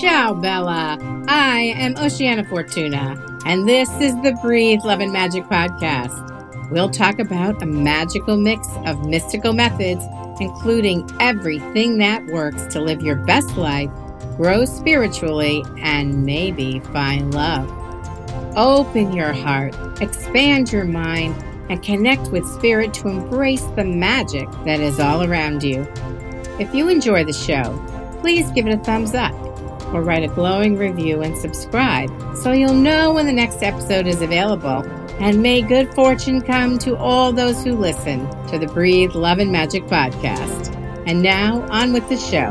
Ciao, Bella. I am Oceana Fortuna, and this is the Breathe Love and Magic podcast. We'll talk about a magical mix of mystical methods, including everything that works to live your best life, grow spiritually, and maybe find love. Open your heart, expand your mind, and connect with spirit to embrace the magic that is all around you. If you enjoy the show, please give it a thumbs up or write a glowing review and subscribe so you'll know when the next episode is available. And may good fortune come to all those who listen to the Breathe Love and Magic podcast. And now, on with the show.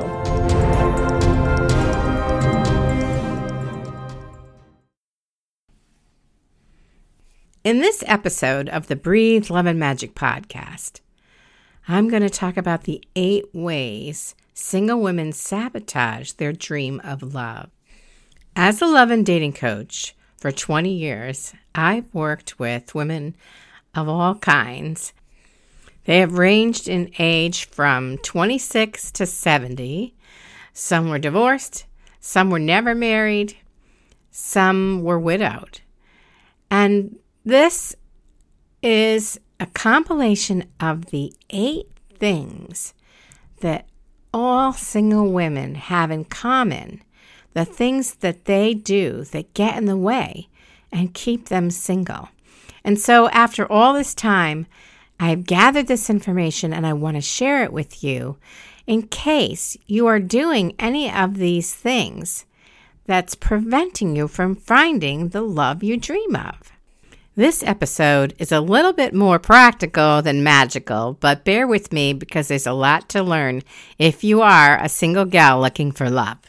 In this episode of the Breathe Love and Magic podcast, I'm going to talk about the eight ways single women sabotage their dream of love. As a love and dating coach for 20 years, I've worked with women of all kinds. They have ranged in age from 26 to 70. Some were divorced, some were never married, some were widowed. And this is a compilation of the eight things that all single women have in common the things that they do that get in the way and keep them single. And so, after all this time, I've gathered this information and I want to share it with you in case you are doing any of these things that's preventing you from finding the love you dream of. This episode is a little bit more practical than magical, but bear with me because there's a lot to learn if you are a single gal looking for love.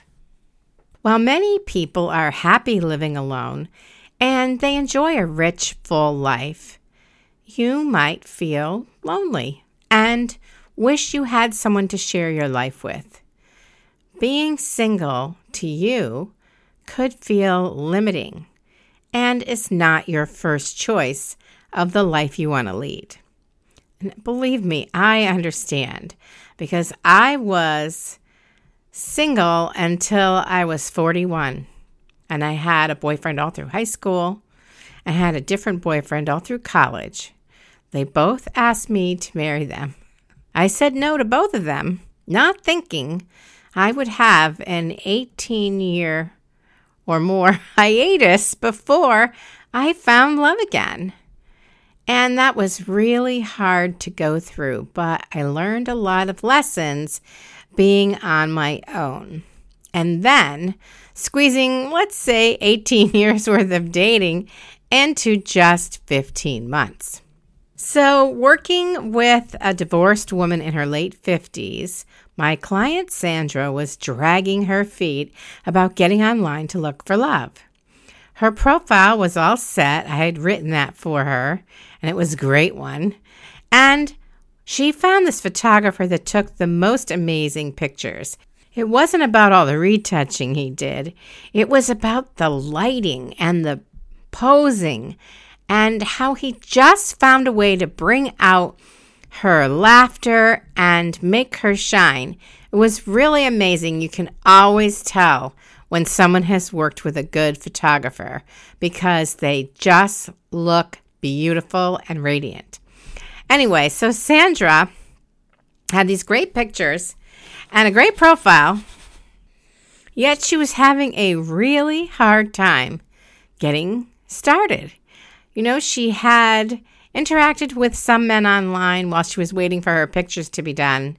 While many people are happy living alone and they enjoy a rich, full life, you might feel lonely and wish you had someone to share your life with. Being single to you could feel limiting and it's not your first choice of the life you want to lead. And believe me, I understand because I was single until I was 41 and I had a boyfriend all through high school. I had a different boyfriend all through college. They both asked me to marry them. I said no to both of them, not thinking I would have an 18 year or more hiatus before I found love again. And that was really hard to go through, but I learned a lot of lessons being on my own. And then squeezing, let's say, 18 years worth of dating into just 15 months. So, working with a divorced woman in her late 50s my client Sandra was dragging her feet about getting online to look for love. Her profile was all set. I had written that for her, and it was a great one. And she found this photographer that took the most amazing pictures. It wasn't about all the retouching he did, it was about the lighting and the posing and how he just found a way to bring out her laughter, and make her shine. It was really amazing. You can always tell when someone has worked with a good photographer because they just look beautiful and radiant. Anyway, so Sandra had these great pictures and a great profile, yet she was having a really hard time getting started. You know, she had interacted with some men online while she was waiting for her pictures to be done,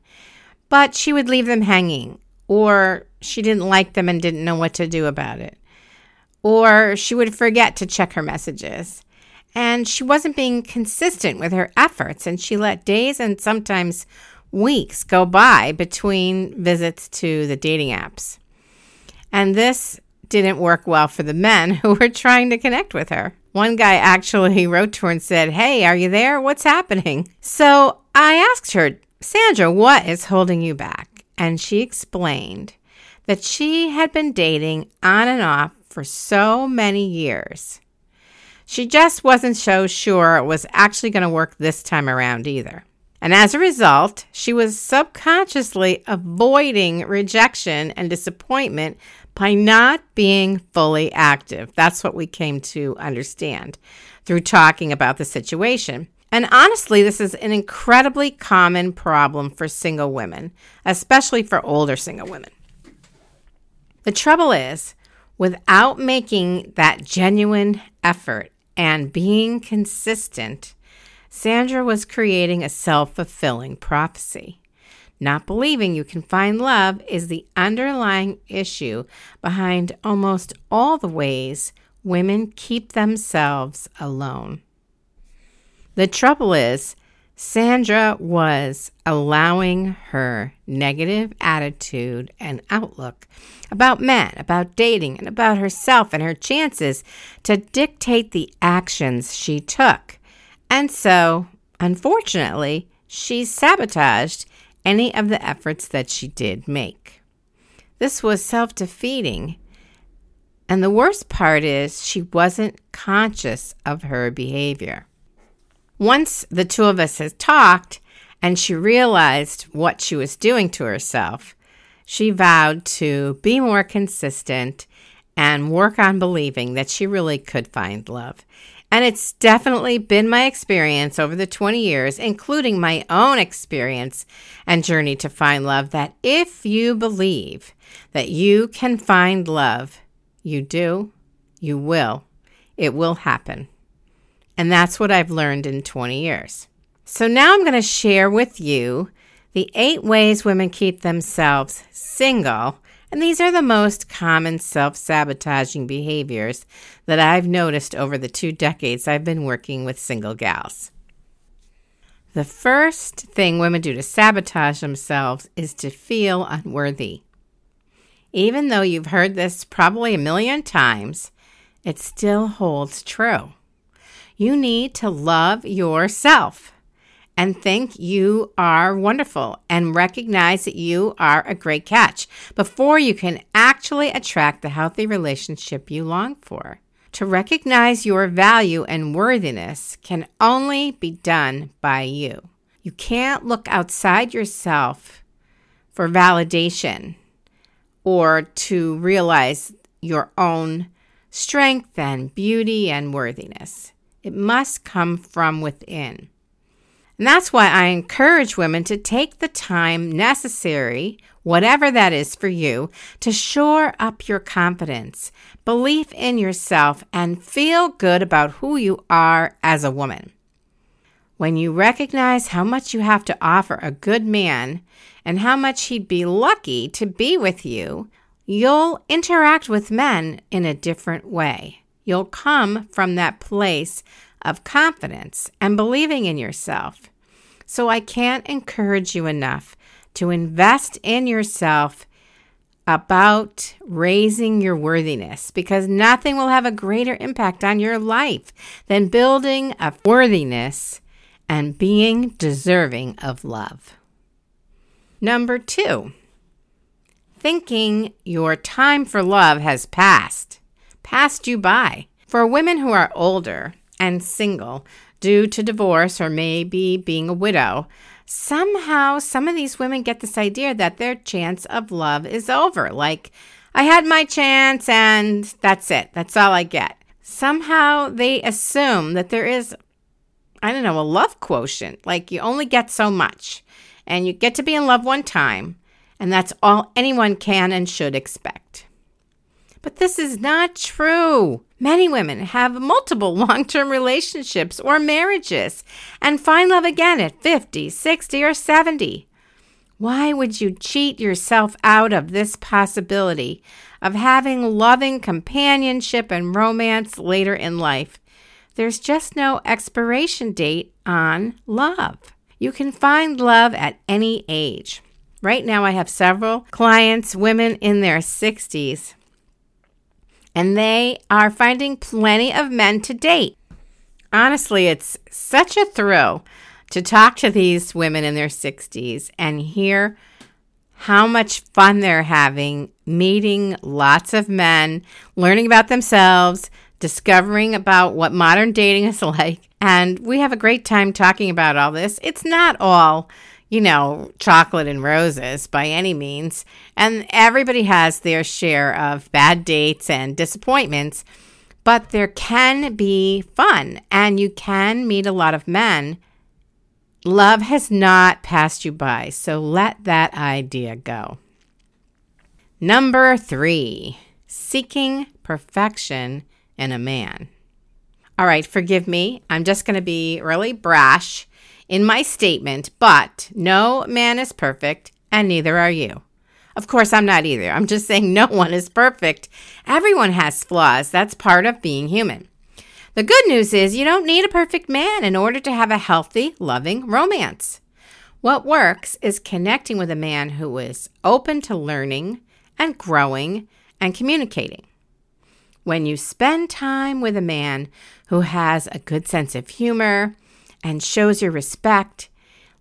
but she would leave them hanging, or she didn't like them and didn't know what to do about it, or she would forget to check her messages. And she wasn't being consistent with her efforts, and she let days and sometimes weeks go by between visits to the dating apps. And this didn't work well for the men who were trying to connect with her. One guy actually wrote to her and said, Hey, are you there? What's happening? So I asked her, Sandra, what is holding you back? And she explained that she had been dating on and off for so many years. She just wasn't so sure it was actually going to work this time around either. And as a result, she was subconsciously avoiding rejection and disappointment by not being fully active. That's what we came to understand through talking about the situation. And honestly, this is an incredibly common problem for single women, especially for older single women. The trouble is, without making that genuine effort and being consistent, Sandra was creating a self fulfilling prophecy. Not believing you can find love is the underlying issue behind almost all the ways women keep themselves alone. The trouble is, Sandra was allowing her negative attitude and outlook about men, about dating, and about herself and her chances to dictate the actions she took. And so, unfortunately, she sabotaged any of the efforts that she did make. This was self defeating. And the worst part is, she wasn't conscious of her behavior. Once the two of us had talked and she realized what she was doing to herself, she vowed to be more consistent and work on believing that she really could find love. And it's definitely been my experience over the 20 years, including my own experience and journey to find love, that if you believe that you can find love, you do, you will, it will happen. And that's what I've learned in 20 years. So now I'm going to share with you the eight ways women keep themselves single and these are the most common self sabotaging behaviors that I've noticed over the two decades I've been working with single gals. The first thing women do to sabotage themselves is to feel unworthy. Even though you've heard this probably a million times, it still holds true. You need to love yourself and think you are wonderful and recognize that you are a great catch before you can actually attract the healthy relationship you long for. To recognize your value and worthiness can only be done by you. You can't look outside yourself for validation or to realize your own strength and beauty and worthiness. It must come from within. And that's why I encourage women to take the time necessary, whatever that is for you, to shore up your confidence, belief in yourself, and feel good about who you are as a woman. When you recognize how much you have to offer a good man and how much he'd be lucky to be with you, you'll interact with men in a different way. You'll come from that place of confidence and believing in yourself. So I can't encourage you enough to invest in yourself about raising your worthiness because nothing will have a greater impact on your life than building a worthiness and being deserving of love. Number two, thinking your time for love has passed, passed you by. For women who are older and single, due to divorce or maybe being a widow, somehow some of these women get this idea that their chance of love is over. Like, I had my chance and that's it. That's all I get. Somehow they assume that there is, I don't know, a love quotient. Like, you only get so much and you get to be in love one time, and that's all anyone can and should expect. But this is not true. Many women have multiple long term relationships or marriages and find love again at 50, 60, or 70. Why would you cheat yourself out of this possibility of having loving companionship and romance later in life? There's just no expiration date on love. You can find love at any age. Right now, I have several clients, women in their 60s, and they are finding plenty of men to date. Honestly, it's such a thrill to talk to these women in their 60s and hear how much fun they're having meeting lots of men, learning about themselves, discovering about what modern dating is like, And we have a great time talking about all this. It's not all, you know, chocolate and roses by any means. And everybody has their share of bad dates and disappointments. But there can be fun, and you can meet a lot of men. Love has not passed you by, so let that idea go. Number three, seeking perfection in a man. All right, forgive me. I'm just going to be really brash in my statement, but no man is perfect, and neither are you. Of course, I'm not either. I'm just saying no one is perfect. Everyone has flaws. That's part of being human. The good news is you don't need a perfect man in order to have a healthy, loving romance. What works is connecting with a man who is open to learning and growing and communicating. When you spend time with a man who has a good sense of humor and shows your respect,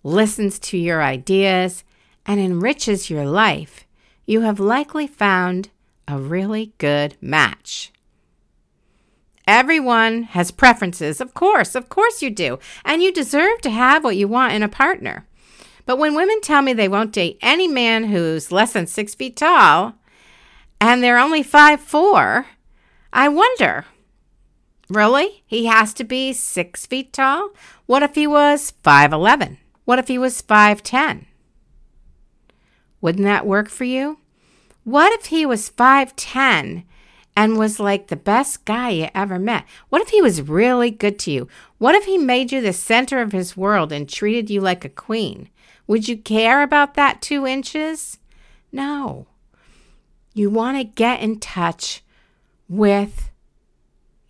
listens to your ideas, and enriches your life, you have likely found a really good match. Everyone has preferences, of course, of course you do, and you deserve to have what you want in a partner. But when women tell me they won't date any man who's less than six feet tall and they're only five four, I wonder, really? He has to be six feet tall? What if he was 5'11? What if he was 5'10? Wouldn't that work for you? What if he was 5'10 and was like the best guy you ever met? What if he was really good to you? What if he made you the center of his world and treated you like a queen? Would you care about that two inches? No. You want to get in touch with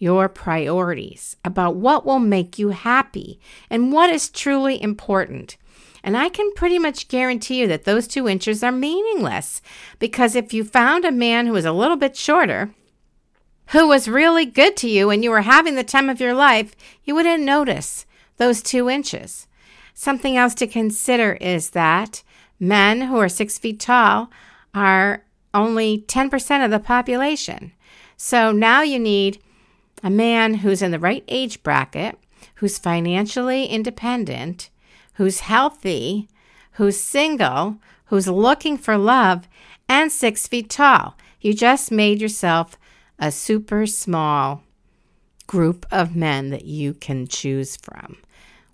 your priorities about what will make you happy and what is truly important. And I can pretty much guarantee you that those two inches are meaningless because if you found a man who was a little bit shorter, who was really good to you and you were having the time of your life, you wouldn't notice those two inches. Something else to consider is that men who are six feet tall are only 10% of the population. So now you need a man who's in the right age bracket, who's financially independent, who's healthy, who's single, who's looking for love, and six feet tall. You just made yourself a super small group of men that you can choose from.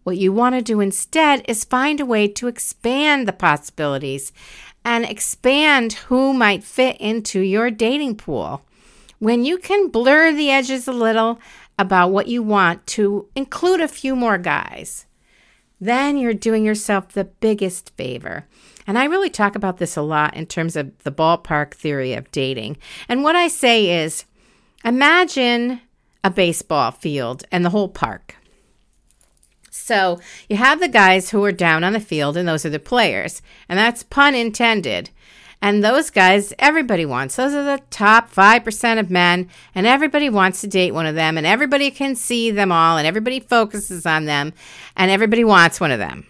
What you want to do instead is find a way to expand the possibilities and expand who might fit into your dating pool when you can blur the edges a little about what you want to include a few more guys, then you're doing yourself the biggest favor. And I really talk about this a lot in terms of the ballpark theory of dating. And what I say is imagine a baseball field and the whole park. So you have the guys who are down on the field, and those are the players. And that's pun intended. And those guys, everybody wants. Those are the top 5% of men, and everybody wants to date one of them, and everybody can see them all, and everybody focuses on them, and everybody wants one of them.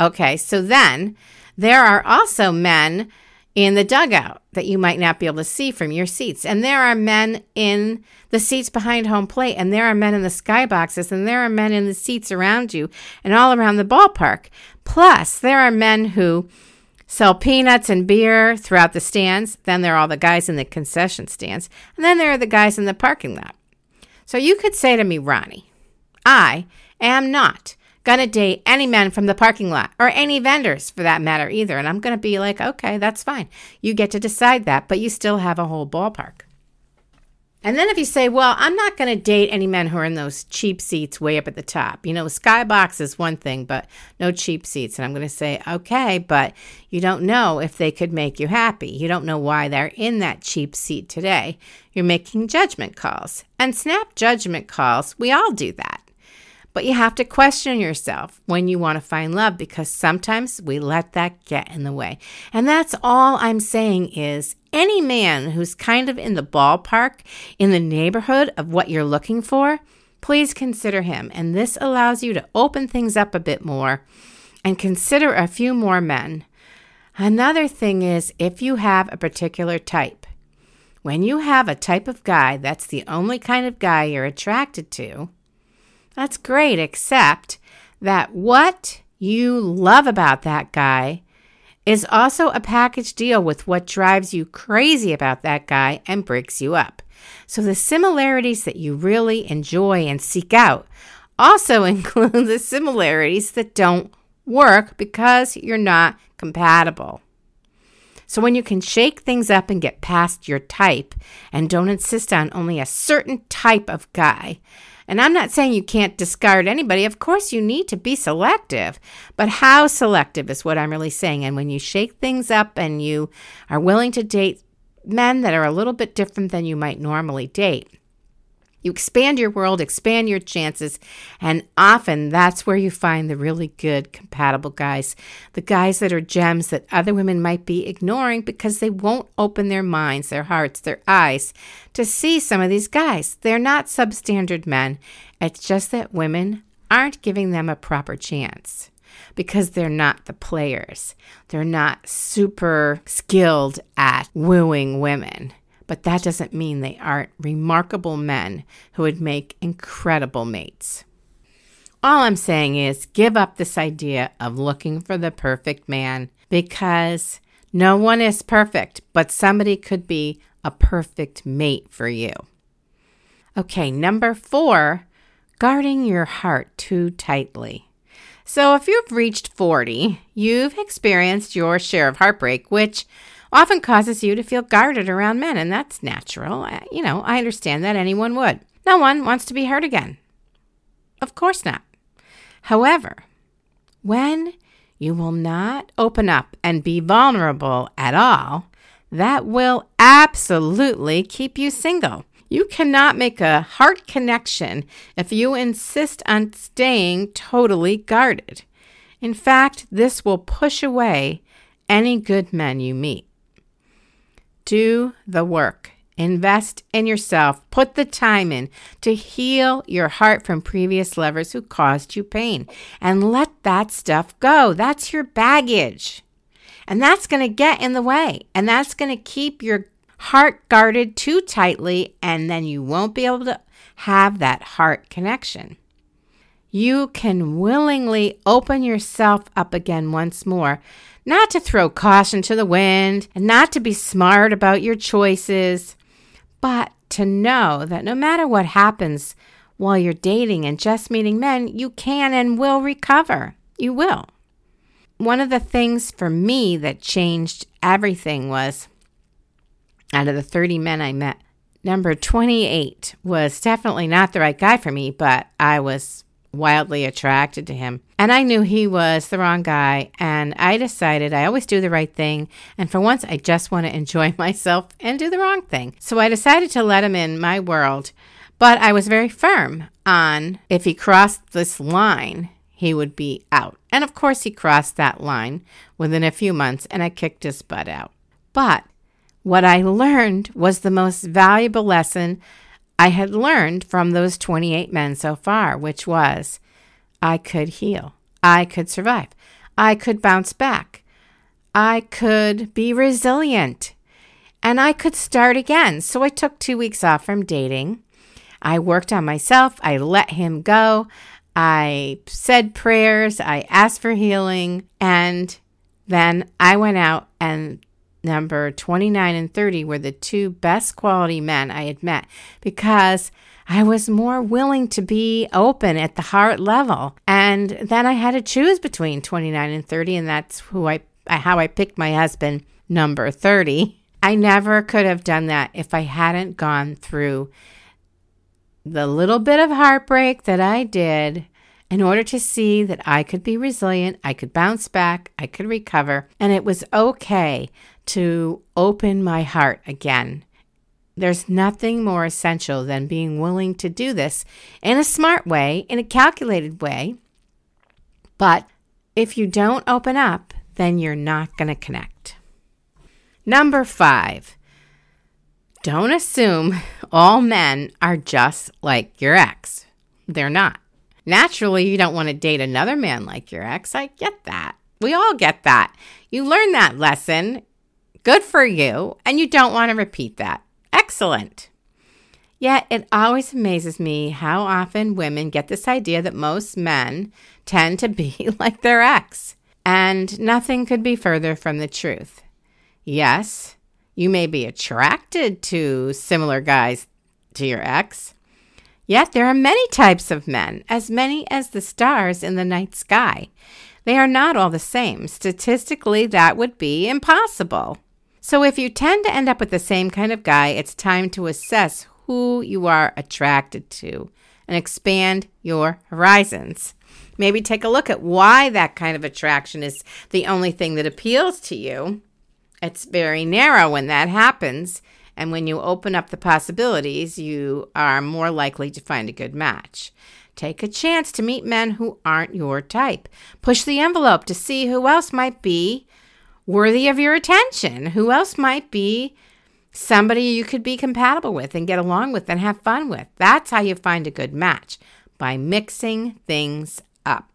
Okay, so then there are also men in the dugout that you might not be able to see from your seats. And there are men in the seats behind home plate, and there are men in the skyboxes, and there are men in the seats around you and all around the ballpark. Plus, there are men who sell peanuts and beer throughout the stands. Then there are all the guys in the concession stands. And then there are the guys in the parking lot. So you could say to me, Ronnie, I am not going to date any men from the parking lot or any vendors for that matter either. And I'm going to be like, okay, that's fine. You get to decide that, but you still have a whole ballpark. And then if you say, well, I'm not going to date any men who are in those cheap seats way up at the top. You know, skybox is one thing, but no cheap seats. And I'm going to say, okay, but you don't know if they could make you happy. You don't know why they're in that cheap seat today. You're making judgment calls. And snap judgment calls, we all do that. But you have to question yourself when you want to find love because sometimes we let that get in the way. And that's all I'm saying is any man who's kind of in the ballpark, in the neighborhood of what you're looking for, please consider him. And this allows you to open things up a bit more and consider a few more men. Another thing is if you have a particular type, when you have a type of guy that's the only kind of guy you're attracted to, That's great, except that what you love about that guy is also a package deal with what drives you crazy about that guy and breaks you up. So the similarities that you really enjoy and seek out also include the similarities that don't work because you're not compatible. So when you can shake things up and get past your type and don't insist on only a certain type of guy, and I'm not saying you can't discard anybody. Of course, you need to be selective. But how selective is what I'm really saying. And when you shake things up and you are willing to date men that are a little bit different than you might normally date, you expand your world, expand your chances, and often that's where you find the really good, compatible guys. The guys that are gems that other women might be ignoring because they won't open their minds, their hearts, their eyes to see some of these guys. They're not substandard men. It's just that women aren't giving them a proper chance because they're not the players. They're not super skilled at wooing women but that doesn't mean they aren't remarkable men who would make incredible mates. All I'm saying is give up this idea of looking for the perfect man because no one is perfect, but somebody could be a perfect mate for you. Okay, number four, guarding your heart too tightly. So, if you've reached 40, you've experienced your share of heartbreak, which often causes you to feel guarded around men, and that's natural. You know, I understand that anyone would. No one wants to be hurt again. Of course not. However, when you will not open up and be vulnerable at all, that will absolutely keep you single. You cannot make a heart connection if you insist on staying totally guarded. In fact, this will push away any good men you meet. Do the work. Invest in yourself. Put the time in to heal your heart from previous lovers who caused you pain. And let that stuff go. That's your baggage. And that's going to get in the way. And that's going to keep your heart guarded too tightly. And then you won't be able to have that heart connection. You can willingly open yourself up again once more not to throw caution to the wind and not to be smart about your choices, but to know that no matter what happens while you're dating and just meeting men, you can and will recover. You will. One of the things for me that changed everything was out of the 30 men I met, number 28 was definitely not the right guy for me, but I was wildly attracted to him. And I knew he was the wrong guy. And I decided I always do the right thing. And for once, I just want to enjoy myself and do the wrong thing. So I decided to let him in my world. But I was very firm on if he crossed this line, he would be out. And of course, he crossed that line within a few months, and I kicked his butt out. But what I learned was the most valuable lesson I had learned from those 28 men so far, which was I could heal, I could survive, I could bounce back, I could be resilient, and I could start again. So I took two weeks off from dating. I worked on myself, I let him go. I said prayers, I asked for healing, and then I went out and number 29 and 30 were the two best quality men I had met because I was more willing to be open at the heart level. And then I had to choose between 29 and 30, and that's who I how I picked my husband, number 30. I never could have done that if I hadn't gone through the little bit of heartbreak that I did in order to see that I could be resilient, I could bounce back, I could recover, and it was okay to open my heart again. There's nothing more essential than being willing to do this in a smart way, in a calculated way. But if you don't open up, then you're not going to connect. Number five, don't assume all men are just like your ex. They're not. Naturally, you don't want to date another man like your ex. I get that. We all get that. You learn that lesson Good for you. And you don't want to repeat that. Excellent. Yet it always amazes me how often women get this idea that most men tend to be like their ex. And nothing could be further from the truth. Yes, you may be attracted to similar guys to your ex, yet there are many types of men, as many as the stars in the night sky. They are not all the same. Statistically, that would be impossible. So, if you tend to end up with the same kind of guy, it's time to assess who you are attracted to and expand your horizons. Maybe take a look at why that kind of attraction is the only thing that appeals to you. It's very narrow when that happens, and when you open up the possibilities, you are more likely to find a good match. Take a chance to meet men who aren't your type. Push the envelope to see who else might be worthy of your attention, who else might be somebody you could be compatible with and get along with and have fun with. That's how you find a good match by mixing things up.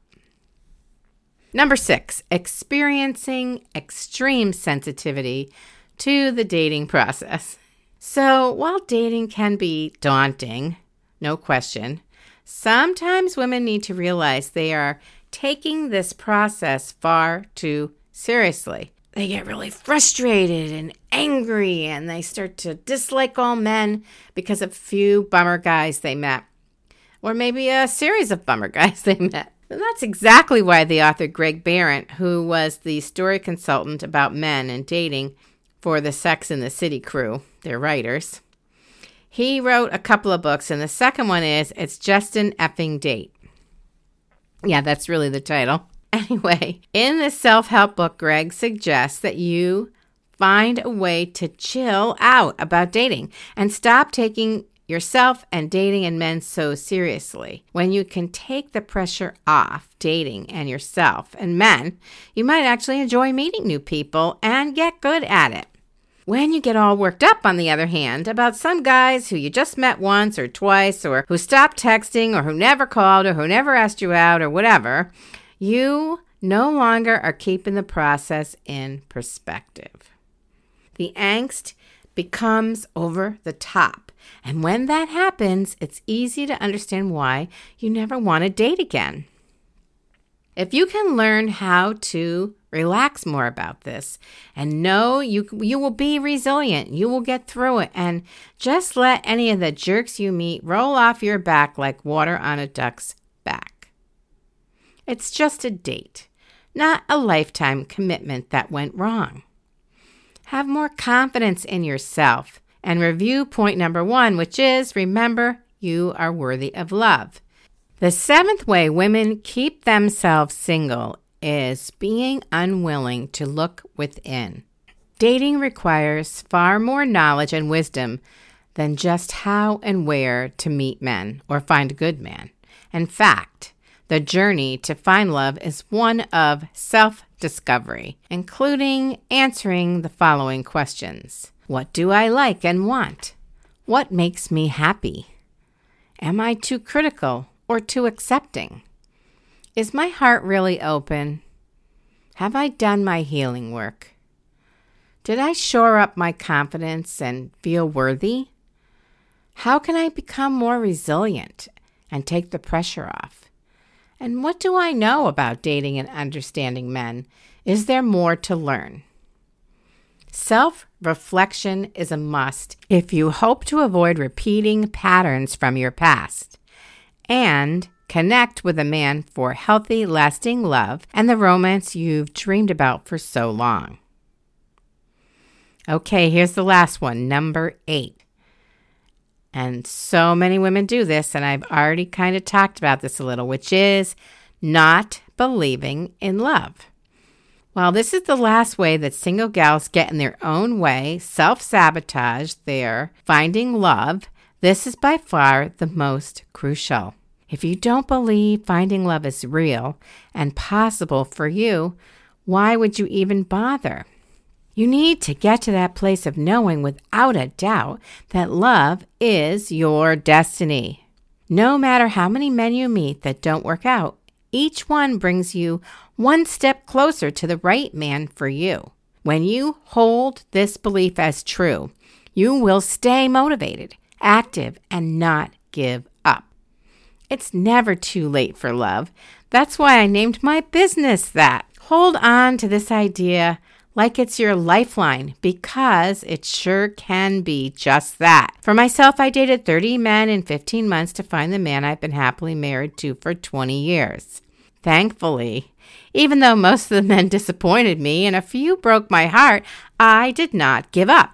Number six, experiencing extreme sensitivity to the dating process. So, while dating can be daunting, no question, sometimes women need to realize they are taking this process far too seriously. They get really frustrated and angry and they start to dislike all men because of a few bummer guys they met, or maybe a series of bummer guys they met. And that's exactly why the author Greg Behrendt, who was the story consultant about men and dating for the Sex and the City crew, their writers, he wrote a couple of books, and the second one is It's Just an Effing Date. Yeah, that's really the title. Anyway, in this self help book, Greg suggests that you find a way to chill out about dating and stop taking yourself and dating and men so seriously. When you can take the pressure off dating and yourself and men, you might actually enjoy meeting new people and get good at it. When you get all worked up, on the other hand, about some guys who you just met once or twice, or who stopped texting, or who never called, or who never asked you out, or whatever, you no longer are keeping the process in perspective. The angst becomes over the top and when that happens, it's easy to understand why you never want to date again. If you can learn how to relax more about this and know you you will be resilient, you will get through it and just let any of the jerks you meet roll off your back like water on a duck's. It's just a date, not a lifetime commitment that went wrong. Have more confidence in yourself and review point number one, which is remember you are worthy of love. The seventh way women keep themselves single is being unwilling to look within. Dating requires far more knowledge and wisdom than just how and where to meet men or find good man. In fact, the journey to find love is one of self discovery, including answering the following questions what do I like and want? What makes me happy? Am I too critical or too accepting? Is my heart really open? Have I done my healing work? Did I shore up my confidence and feel worthy? How can I become more resilient and take the pressure off? And what do I know about dating and understanding men? Is there more to learn? Self reflection is a must if you hope to avoid repeating patterns from your past and connect with a man for healthy, lasting love and the romance you've dreamed about for so long. Okay, here's the last one, number eight. And so many women do this, and I've already kind of talked about this a little, which is not believing in love. Well, this is the last way that single gals get in their own way, self sabotage their finding love. This is by far the most crucial. If you don't believe finding love is real and possible for you, why would you even bother? You need to get to that place of knowing without a doubt that love is your destiny. No matter how many men you meet that don't work out, each one brings you one step closer to the right man for you. When you hold this belief as true, you will stay motivated active and not give up. It's never too late for love. That's why I named my business that. Hold on to this idea like it's your lifeline because it sure can be just that. For myself, I dated 30 men in 15 months to find the man I've been happily married to for 20 years. Thankfully, even though most of the men disappointed me and a few broke my heart, I did not give up.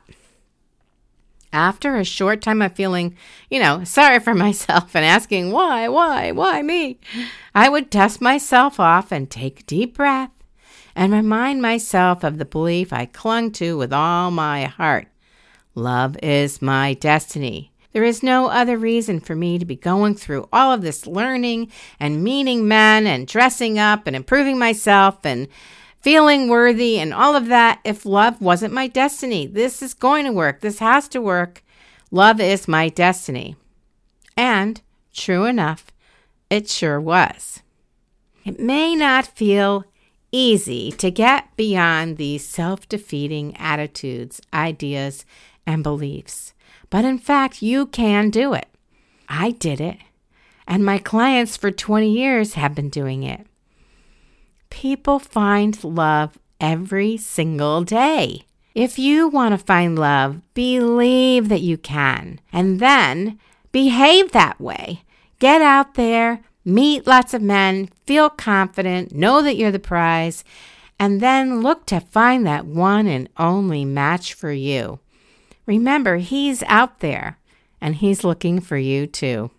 After a short time of feeling, you know, sorry for myself and asking, why, why, why me? I would dust myself off and take a deep breath and remind myself of the belief I clung to with all my heart. Love is my destiny. There is no other reason for me to be going through all of this learning and meeting men and dressing up and improving myself and feeling worthy and all of that if love wasn't my destiny. This is going to work. This has to work. Love is my destiny. And true enough, it sure was. It may not feel easy to get beyond these self defeating attitudes, ideas, and beliefs. But in fact, you can do it. I did it, and my clients for 20 years have been doing it. People find love every single day. If you want to find love, believe that you can, and then behave that way. Get out there, meet lots of men, feel confident, know that you're the prize, and then look to find that one and only match for you. Remember, he's out there and he's looking for you too.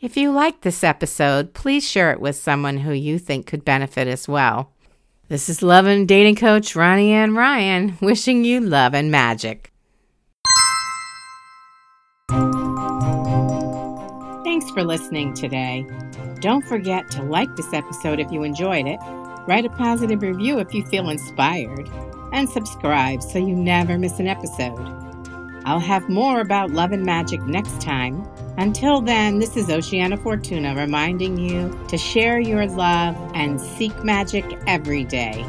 If you liked this episode, please share it with someone who you think could benefit as well. This is love and dating coach Ronnie Ann Ryan wishing you love and magic. For listening today. Don't forget to like this episode if you enjoyed it, write a positive review if you feel inspired, and subscribe so you never miss an episode. I'll have more about love and magic next time. Until then, this is Oceana Fortuna reminding you to share your love and seek magic every day.